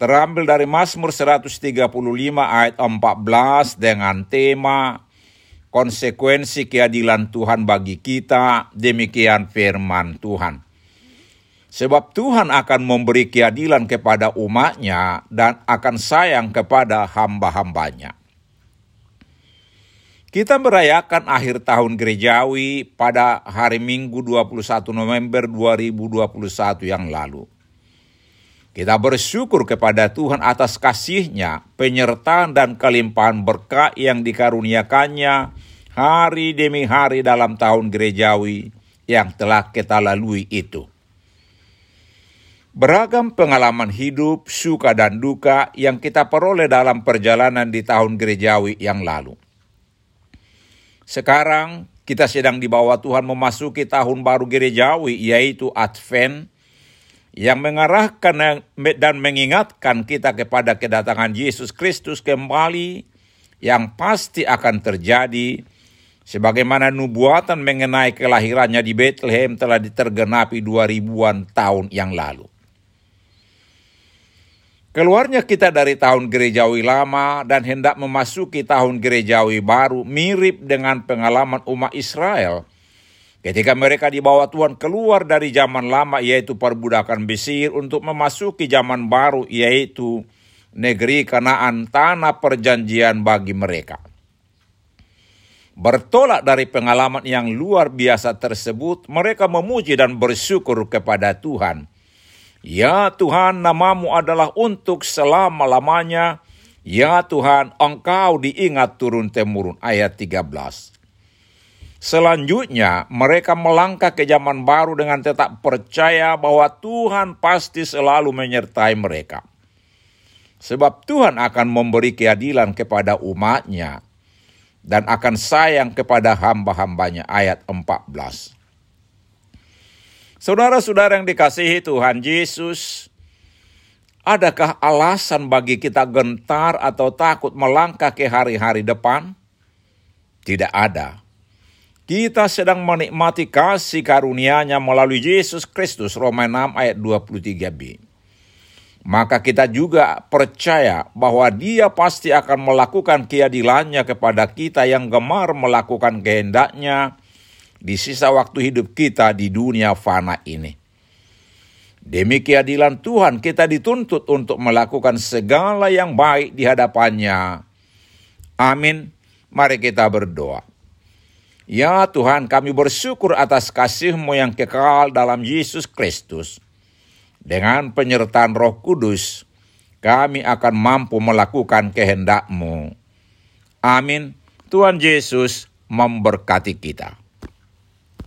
terambil dari Mazmur 135 ayat 14 dengan tema konsekuensi keadilan Tuhan bagi kita, demikian firman Tuhan. Sebab Tuhan akan memberi keadilan kepada umatnya dan akan sayang kepada hamba-hambanya. Kita merayakan akhir tahun gerejawi pada hari Minggu 21 November 2021 yang lalu. Kita bersyukur kepada Tuhan atas kasihnya, penyertaan dan kelimpahan berkah yang dikaruniakannya hari demi hari dalam tahun gerejawi yang telah kita lalui itu. Beragam pengalaman hidup, suka dan duka yang kita peroleh dalam perjalanan di tahun gerejawi yang lalu. Sekarang kita sedang dibawa Tuhan memasuki tahun baru gerejawi yaitu Advent yang mengarahkan dan mengingatkan kita kepada kedatangan Yesus Kristus kembali yang pasti akan terjadi sebagaimana nubuatan mengenai kelahirannya di Bethlehem telah ditergenapi dua ribuan tahun yang lalu. Keluarnya kita dari tahun gerejawi lama dan hendak memasuki tahun gerejawi baru mirip dengan pengalaman umat Israel ketika mereka dibawa Tuhan keluar dari zaman lama yaitu perbudakan Mesir untuk memasuki zaman baru yaitu negeri Kanaan tanah perjanjian bagi mereka. Bertolak dari pengalaman yang luar biasa tersebut, mereka memuji dan bersyukur kepada Tuhan Ya Tuhan, namamu adalah untuk selama-lamanya. Ya Tuhan, engkau diingat turun-temurun. Ayat 13. Selanjutnya, mereka melangkah ke zaman baru dengan tetap percaya bahwa Tuhan pasti selalu menyertai mereka. Sebab Tuhan akan memberi keadilan kepada umatnya dan akan sayang kepada hamba-hambanya. Ayat 14. Saudara-saudara yang dikasihi Tuhan Yesus, adakah alasan bagi kita gentar atau takut melangkah ke hari-hari depan? Tidak ada. Kita sedang menikmati kasih karunia-Nya melalui Yesus Kristus, Roma 6 ayat 23b. Maka kita juga percaya bahwa dia pasti akan melakukan keadilannya kepada kita yang gemar melakukan kehendaknya, di sisa waktu hidup kita di dunia fana ini. Demi keadilan Tuhan kita dituntut untuk melakukan segala yang baik di hadapannya. Amin. Mari kita berdoa. Ya Tuhan kami bersyukur atas kasih-Mu yang kekal dalam Yesus Kristus. Dengan penyertaan roh kudus, kami akan mampu melakukan kehendak-Mu. Amin. Tuhan Yesus memberkati kita.